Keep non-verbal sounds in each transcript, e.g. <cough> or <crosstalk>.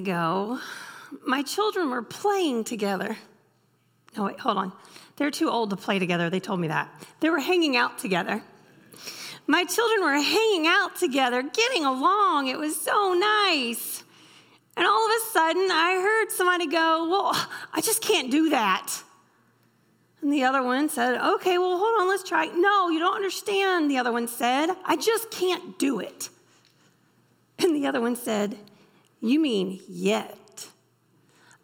ago, my children were playing together. No, wait, hold on. They're too old to play together. They told me that. They were hanging out together. My children were hanging out together, getting along. It was so nice. And all of a sudden, I heard somebody go, Well, I just can't do that. And the other one said, Okay, well, hold on, let's try. No, you don't understand, the other one said. I just can't do it. And the other one said, You mean yet?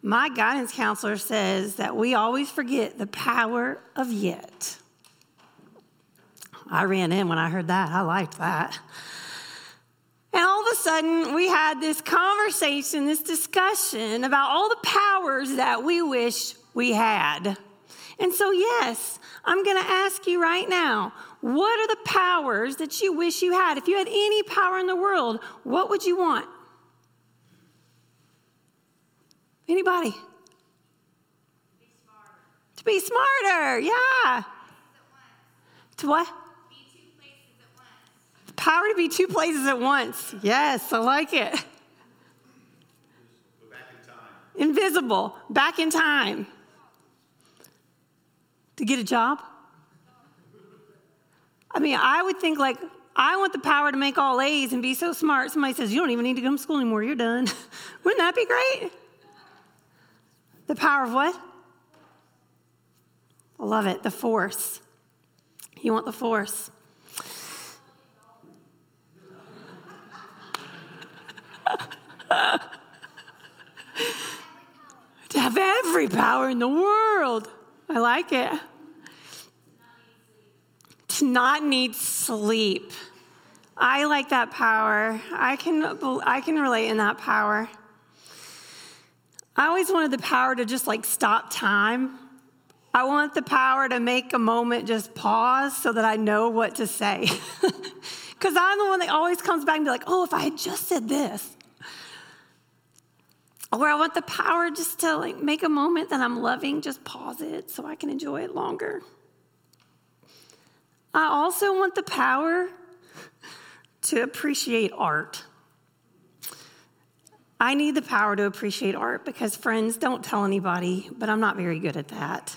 My guidance counselor says that we always forget the power of yet. I ran in when I heard that. I liked that. And all of a sudden, we had this conversation, this discussion about all the powers that we wish we had. And so, yes, I'm going to ask you right now what are the powers that you wish you had? If you had any power in the world, what would you want? Anybody? Be to be smarter, yeah. To what? Power to be two places at once. Yes, I like it. Back Invisible, back in time. To get a job? I mean, I would think like, I want the power to make all A's and be so smart. Somebody says, You don't even need to go to school anymore, you're done. <laughs> Wouldn't that be great? The power of what? I love it, the force. You want the force. <laughs> to have every power in the world. I like it. To not need sleep. I like that power. I can, I can relate in that power. I always wanted the power to just like stop time. I want the power to make a moment just pause so that I know what to say. <laughs> Because I'm the one that always comes back and be like, oh, if I had just said this. Or I want the power just to like make a moment that I'm loving, just pause it so I can enjoy it longer. I also want the power to appreciate art. I need the power to appreciate art because, friends, don't tell anybody, but I'm not very good at that.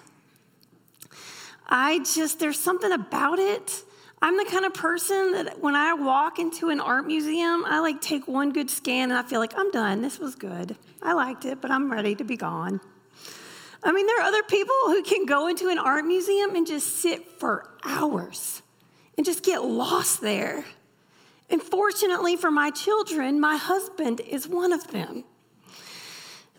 I just, there's something about it. I'm the kind of person that when I walk into an art museum, I like take one good scan and I feel like I'm done. This was good. I liked it, but I'm ready to be gone. I mean, there are other people who can go into an art museum and just sit for hours and just get lost there. And fortunately for my children, my husband is one of them.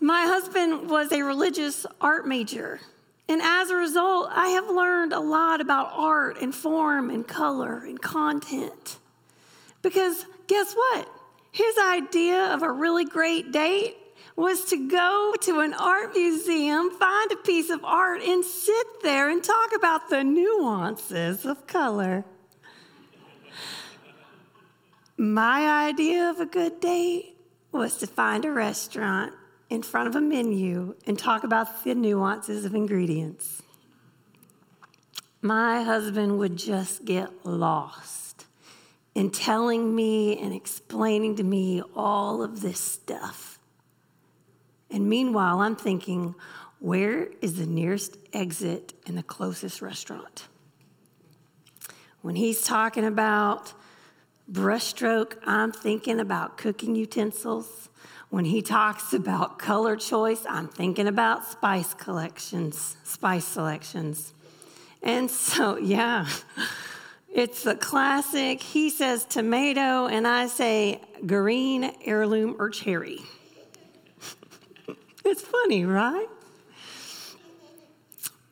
My husband was a religious art major. And as a result, I have learned a lot about art and form and color and content. Because guess what? His idea of a really great date was to go to an art museum, find a piece of art, and sit there and talk about the nuances of color. My idea of a good date was to find a restaurant in front of a menu and talk about the nuances of ingredients. My husband would just get lost in telling me and explaining to me all of this stuff. And meanwhile, I'm thinking, where is the nearest exit and the closest restaurant? When he's talking about brushstroke, I'm thinking about cooking utensils. When he talks about color choice, I'm thinking about spice collections, spice selections. And so, <laughs> yeah, it's the classic. He says tomato, and I say green, heirloom, or cherry. <laughs> it's funny, right?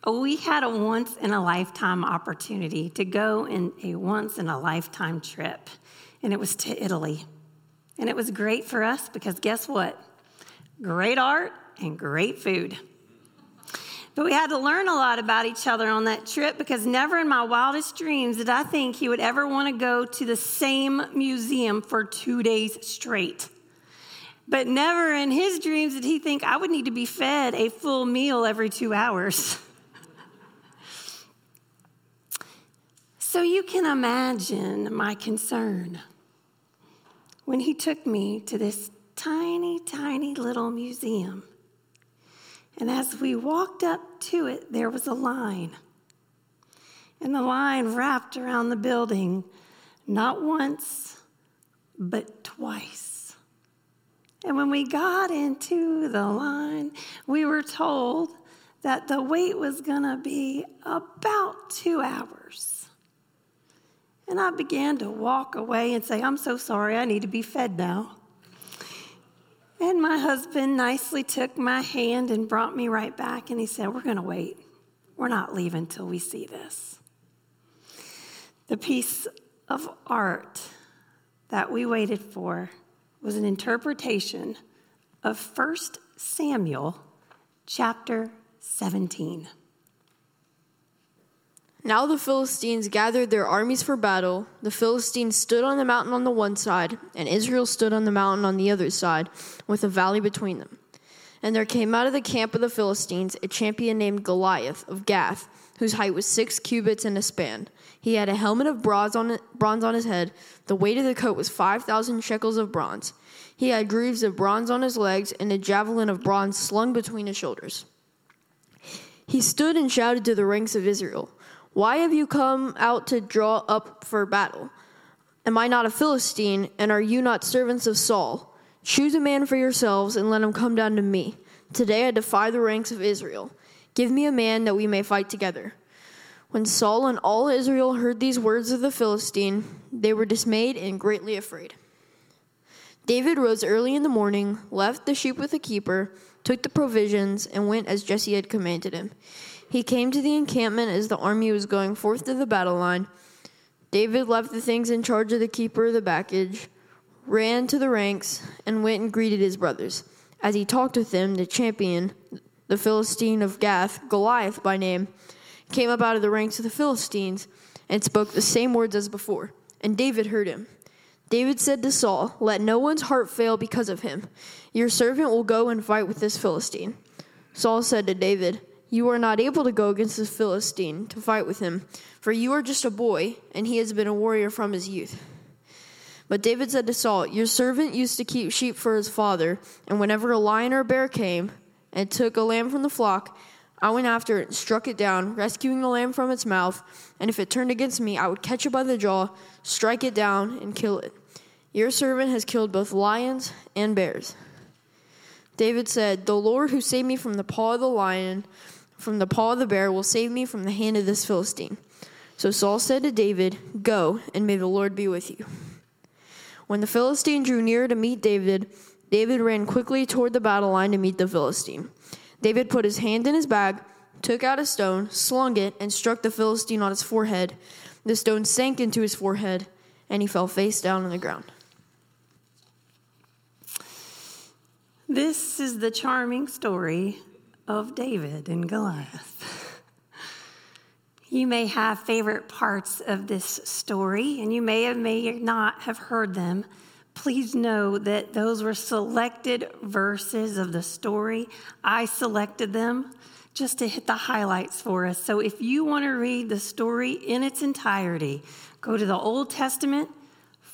We had a once in a lifetime opportunity to go in a once in a lifetime trip and it was to Italy. And it was great for us because guess what? Great art and great food. But we had to learn a lot about each other on that trip because never in my wildest dreams did I think he would ever want to go to the same museum for two days straight. But never in his dreams did he think I would need to be fed a full meal every two hours. <laughs> so you can imagine my concern when he took me to this tiny, tiny little museum. And as we walked up to it, there was a line. And the line wrapped around the building not once, but twice. And when we got into the line, we were told that the wait was going to be about two hours. And I began to walk away and say, I'm so sorry, I need to be fed now. And my husband nicely took my hand and brought me right back, and he said, We're going to wait. We're not leaving till we see this. The piece of art that we waited for was an interpretation of 1 Samuel chapter 17. Now the Philistines gathered their armies for battle. The Philistines stood on the mountain on the one side, and Israel stood on the mountain on the other side, with a valley between them. And there came out of the camp of the Philistines a champion named Goliath of Gath, whose height was six cubits and a span. He had a helmet of bronze on, bronze on his head. The weight of the coat was 5,000 shekels of bronze. He had greaves of bronze on his legs and a javelin of bronze slung between his shoulders. He stood and shouted to the ranks of Israel. Why have you come out to draw up for battle? Am I not a Philistine, and are you not servants of Saul? Choose a man for yourselves and let him come down to me. Today I defy the ranks of Israel. Give me a man that we may fight together. When Saul and all Israel heard these words of the Philistine, they were dismayed and greatly afraid. David rose early in the morning, left the sheep with the keeper, took the provisions, and went as Jesse had commanded him. He came to the encampment as the army was going forth to the battle line. David left the things in charge of the keeper of the baggage, ran to the ranks, and went and greeted his brothers. As he talked with them, the champion, the Philistine of Gath, Goliath by name, came up out of the ranks of the Philistines and spoke the same words as before. And David heard him. David said to Saul, Let no one's heart fail because of him. Your servant will go and fight with this Philistine. Saul said to David, you are not able to go against this Philistine to fight with him, for you are just a boy, and he has been a warrior from his youth. But David said to Saul, Your servant used to keep sheep for his father, and whenever a lion or a bear came and took a lamb from the flock, I went after it and struck it down, rescuing the lamb from its mouth. And if it turned against me, I would catch it by the jaw, strike it down, and kill it. Your servant has killed both lions and bears. David said, The Lord who saved me from the paw of the lion from the paw of the bear will save me from the hand of this Philistine. So Saul said to David, Go, and may the Lord be with you. When the Philistine drew near to meet David, David ran quickly toward the battle line to meet the Philistine. David put his hand in his bag, took out a stone, slung it, and struck the Philistine on his forehead. The stone sank into his forehead, and he fell face down on the ground. This is the charming story of David and Goliath. You may have favorite parts of this story, and you may or may not have heard them. Please know that those were selected verses of the story. I selected them just to hit the highlights for us. So if you want to read the story in its entirety, go to the Old Testament,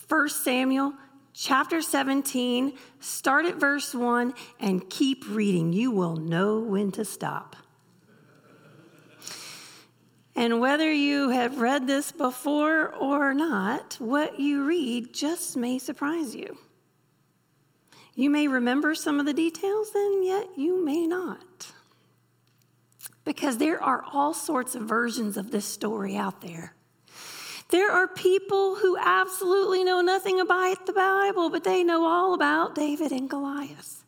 1 Samuel chapter 17, start at verse 1, and keep reading. You will know when to stop. And whether you have read this before or not, what you read just may surprise you. You may remember some of the details, and yet you may not. Because there are all sorts of versions of this story out there. There are people who absolutely know nothing about the Bible, but they know all about David and Goliath.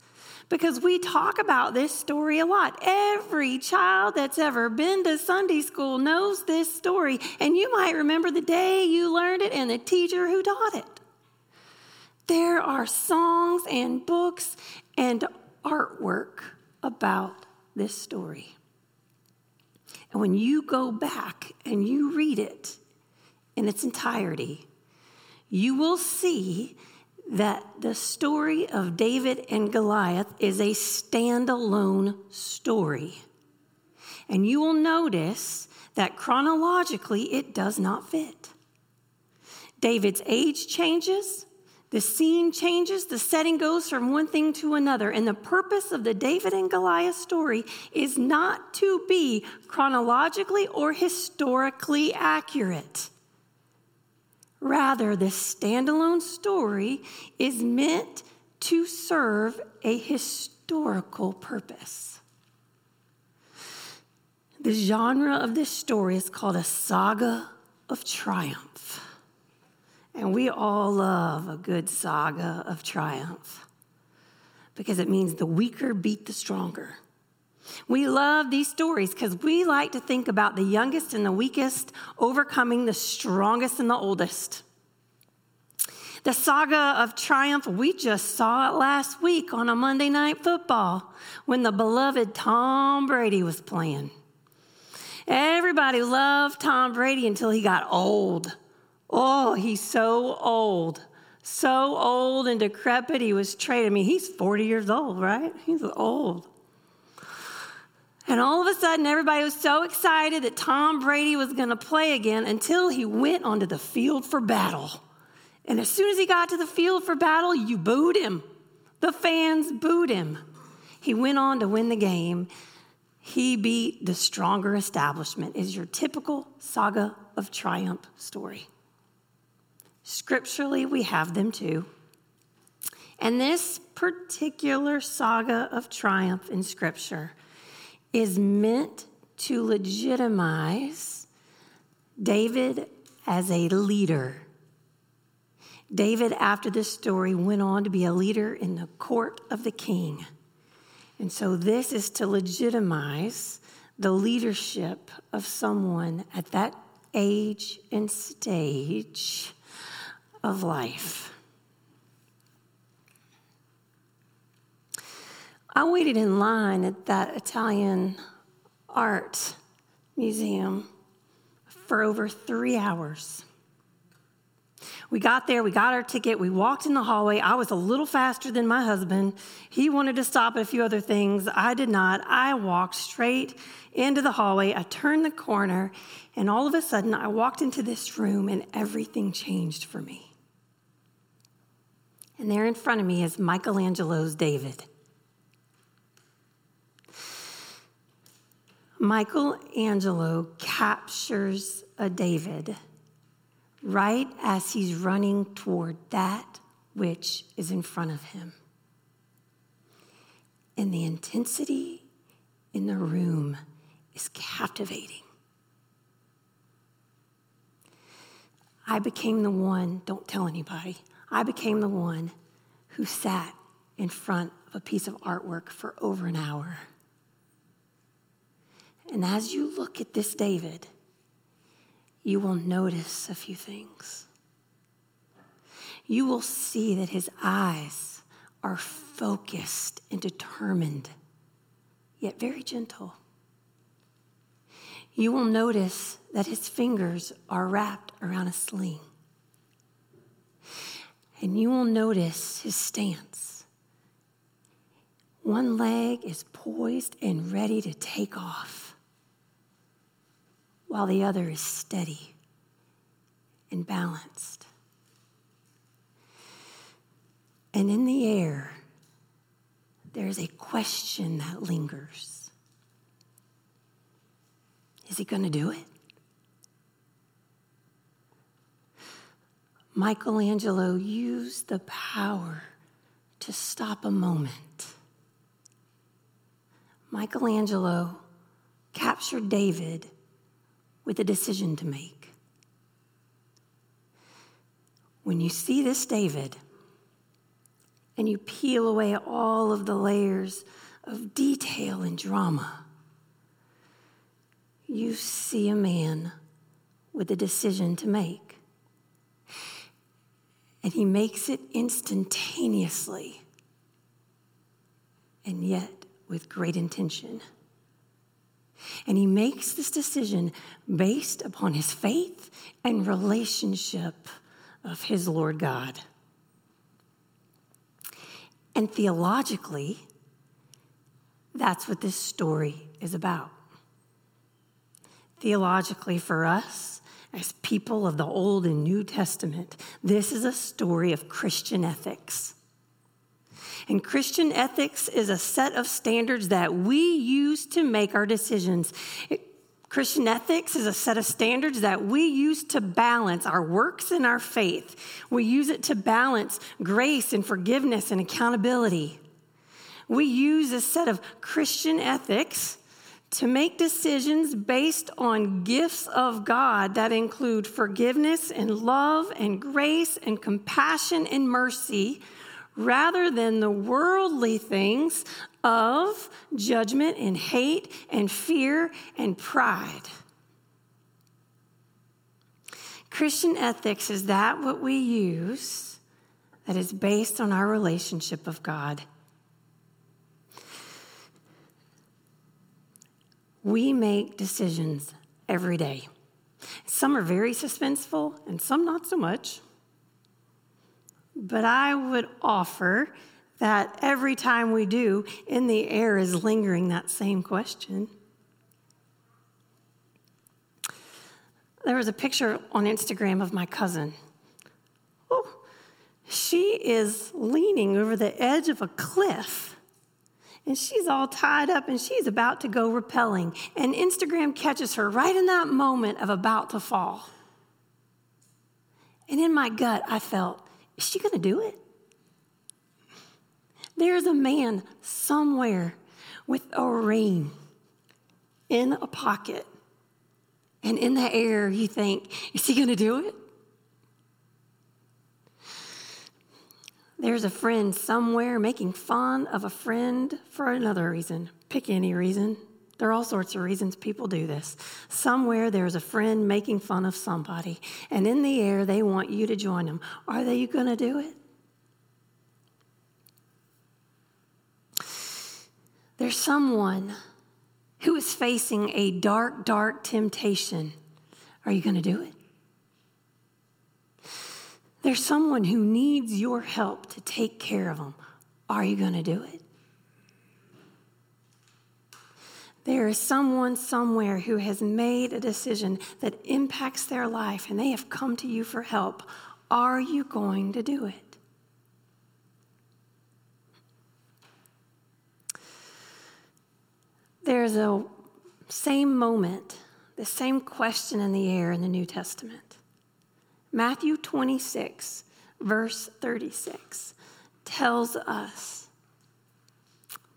Because we talk about this story a lot. Every child that's ever been to Sunday school knows this story, and you might remember the day you learned it and the teacher who taught it. There are songs and books and artwork about this story. And when you go back and you read it, in its entirety, you will see that the story of David and Goliath is a standalone story. And you will notice that chronologically it does not fit. David's age changes, The scene changes, the setting goes from one thing to another. And the purpose of the David and Goliath story is not to be chronologically or historically accurate. Rather, the standalone story is meant to serve a historical purpose. The genre of this story is called a saga of triumph. And we all love a good saga of triumph because it means the weaker beat the stronger. We love these stories because we like to think about the youngest and the weakest overcoming the strongest and the oldest. The saga of triumph, we just saw it last week on a Monday night football when the beloved Tom Brady was playing. Everybody loved Tom Brady until he got old. Oh, he's so old. So old and decrepit, he was traded. I mean, he's 40 years old, right? He's old. And all of a sudden, everybody was so excited that Tom Brady was going to play again until he went onto the field for battle. And as soon as he got to the field for battle, you booed him. The fans booed him. He went on to win the game. He beat the stronger establishment, is your typical saga of triumph story. Scripturally, we have them too. And this particular saga of triumph in Scripture is meant to legitimize David as a leader. David, after this story, went on to be a leader in the court of the king. And so, this is to legitimize the leadership of someone at that age and stage of life. I waited in line at that Italian art museum for over three hours. We got there, we got our ticket, we walked in the hallway. I was a little faster than my husband. He wanted to stop at a few other things. I did not. I walked straight into the hallway. I turned the corner, and all of a sudden, I walked into this room, and everything changed for me. And there in front of me is Michelangelo's David. Michelangelo captures a David right as he's running toward that which is in front of him. And the intensity in the room is captivating. I became the one, don't tell anybody, I became the one who sat in front of a piece of artwork for over an hour. And as you look at this David, you will notice a few things. You will see that his eyes are focused and determined, yet very gentle. You will notice that his fingers are wrapped around a sling. And you will notice his stance. One leg is poised and ready to take off while the other is steady and balanced. And in the air, there's a question that lingers Is he going to do it? Michelangelo used the power to stop a moment. Michelangelo captured David with a decision to make. When you see this David and you peel away all of the layers of detail and drama, you see a man with a decision to make. And he makes it instantaneously and yet with great intention. And he makes this decision based upon his faith and relationship of his Lord God. And theologically, that's what this story is about. Theologically, for us as people of the Old and New Testament, this is a story of Christian ethics. And Christian ethics is a set of standards that we use to make our decisions. It, Christian ethics is a set of standards that we use to balance our works and our faith. We use it to balance grace and forgiveness and accountability. We use a set of Christian ethics to make decisions based on gifts of God that include forgiveness and love and grace and compassion and mercy rather than the worldly things of judgment and hate and fear and pride. Christian ethics is that what we use that is based on our relationship of God. We make decisions every day. Some are very suspenseful and some not so much. But I would offer that every time we do, in the air is lingering that same question. There was a picture on Instagram of my cousin. Oh, she is leaning over the edge of a cliff and she's all tied up and she's about to go rappelling. And Instagram catches her right in that moment of about to fall. And in my gut, I felt, is she going to do it? There's a man somewhere with a ring in a pocket. And in the air, you think, is he going to do it? There's a friend somewhere making fun of a friend for another reason. Pick any reason. There are all sorts of reasons people do this. Somewhere there's a friend making fun of somebody, and in the air they want you to join them. Are they going to do it? There's someone who is facing a dark, dark temptation. Are you going to do it? There's someone who needs your help to take care of them. Are you going to do it? There is someone somewhere who has made a decision that impacts their life and they have come to you for help. Are you going to do it? There's a same moment, the same question in the air in the New Testament. Matthew 26, verse 36, tells us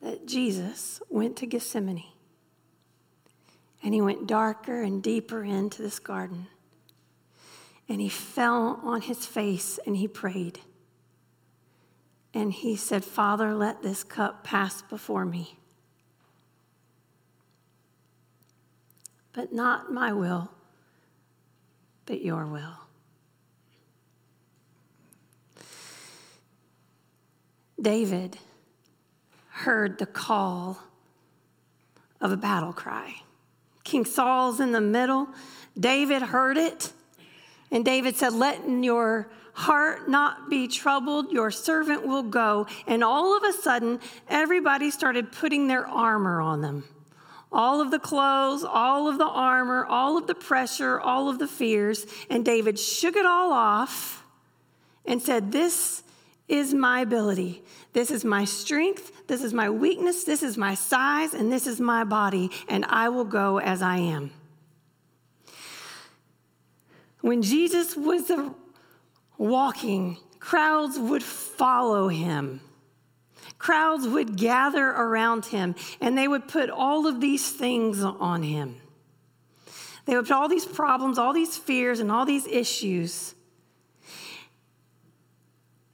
that Jesus went to Gethsemane and he went darker and deeper into this garden. And he fell on his face and he prayed. And he said, Father, let this cup pass before me. But not my will, but your will. David heard the call of a battle cry. King Saul's in the middle. David heard it. And David said, Let your heart not be troubled. Your servant will go. And all of a sudden, everybody started putting their armor on them. All of the clothes, all of the armor, all of the pressure, all of the fears. And David shook it all off and said, This is my ability. This is my strength. This is my weakness. This is my size. And this is my body. And I will go as I am. When Jesus was walking, crowds would follow him. Crowds would gather around him and they would put all of these things on him. They would put all these problems, all these fears, and all these issues.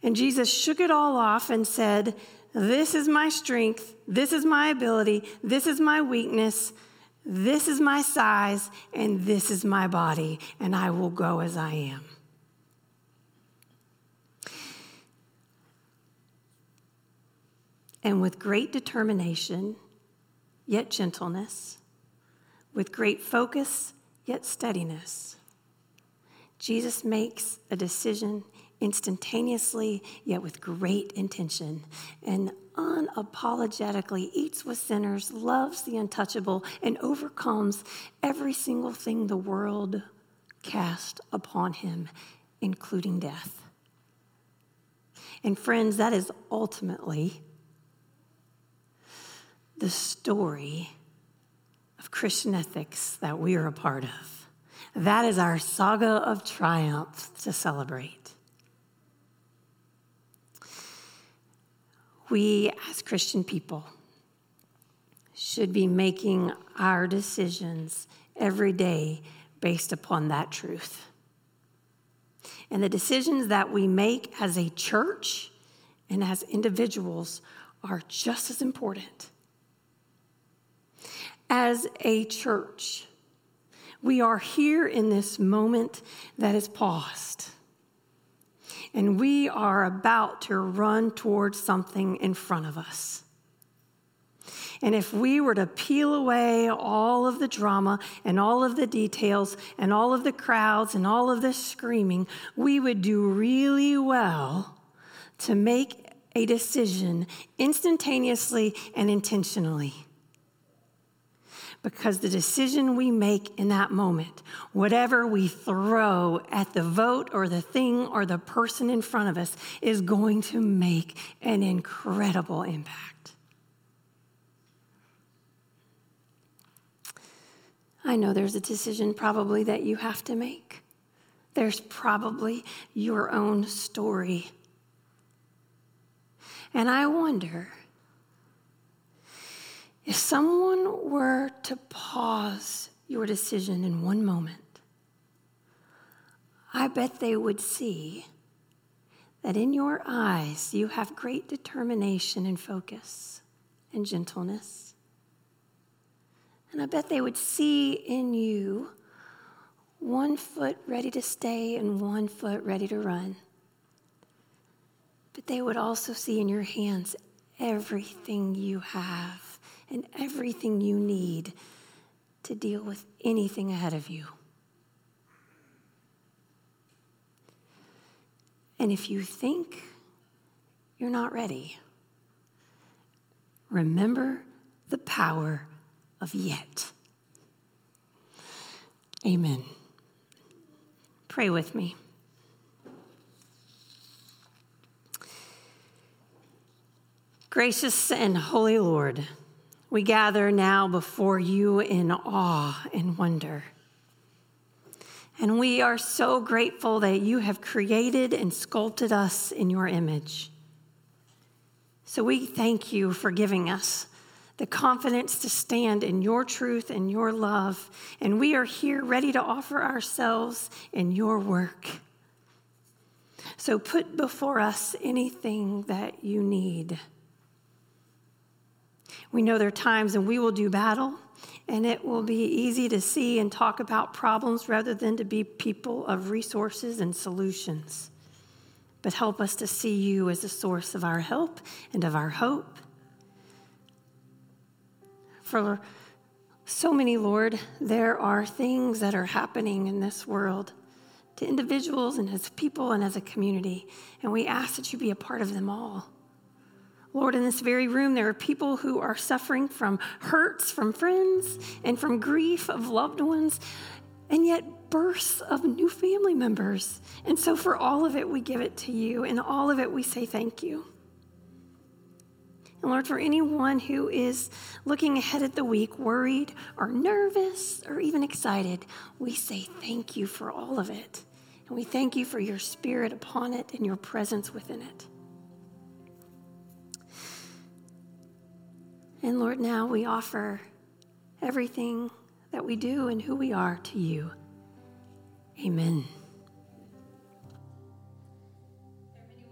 And Jesus shook it all off and said, This is my strength, this is my ability, this is my weakness, this is my size, and this is my body, and I will go as I am. And with great determination, yet gentleness, with great focus, yet steadiness, Jesus makes a decision instantaneously, yet with great intention, and unapologetically eats with sinners, loves the untouchable, and overcomes every single thing the world cast upon him, including death. And friends, that is ultimately the story of Christian ethics that we are a part of. That is our saga of triumph to celebrate. We, as Christian people, should be making our decisions every day based upon that truth. And the decisions that we make as a church and as individuals are just as important. As a church, we are here in this moment that is paused. And we are about to run towards something in front of us. And if we were to peel away all of the drama and all of the details and all of the crowds and all of the screaming, we would do really well to make a decision instantaneously and intentionally. Because the decision we make in that moment, whatever we throw at the vote or the thing or the person in front of us, is going to make an incredible impact. I know there's a decision probably that you have to make. There's probably your own story. And I wonder if someone were to pause your decision in one moment, I bet they would see that in your eyes you have great determination and focus and gentleness. And I bet they would see in you one foot ready to stay and one foot ready to run. But they would also see in your hands everything you have and everything you need to deal with anything ahead of you. And if you think you're not ready, remember the power of yet. Amen. Pray with me. Gracious and holy Lord, we gather now before you in awe and wonder. And we are so grateful that you have created and sculpted us in your image. So we thank you for giving us the confidence to stand in your truth and your love. And we are here ready to offer ourselves in your work. So put before us anything that you need. We know there are times when we will do battle, and it will be easy to see and talk about problems rather than to be people of resources and solutions. But help us to see you as the source of our help and of our hope for so many, Lord, there are things that are happening in this world to individuals and as people and as a community, and we ask that you be a part of them all. Lord, in this very room, there are people who are suffering from hurts from friends and from grief of loved ones, and yet births of new family members. And so, for all of it, we give it to you, and all of it, we say thank you. And Lord, for anyone who is looking ahead at the week, worried or nervous or even excited, we say thank you for all of it. And we thank you for your spirit upon it and your presence within it. And Lord, now we offer everything that we do and who we are to you. Amen.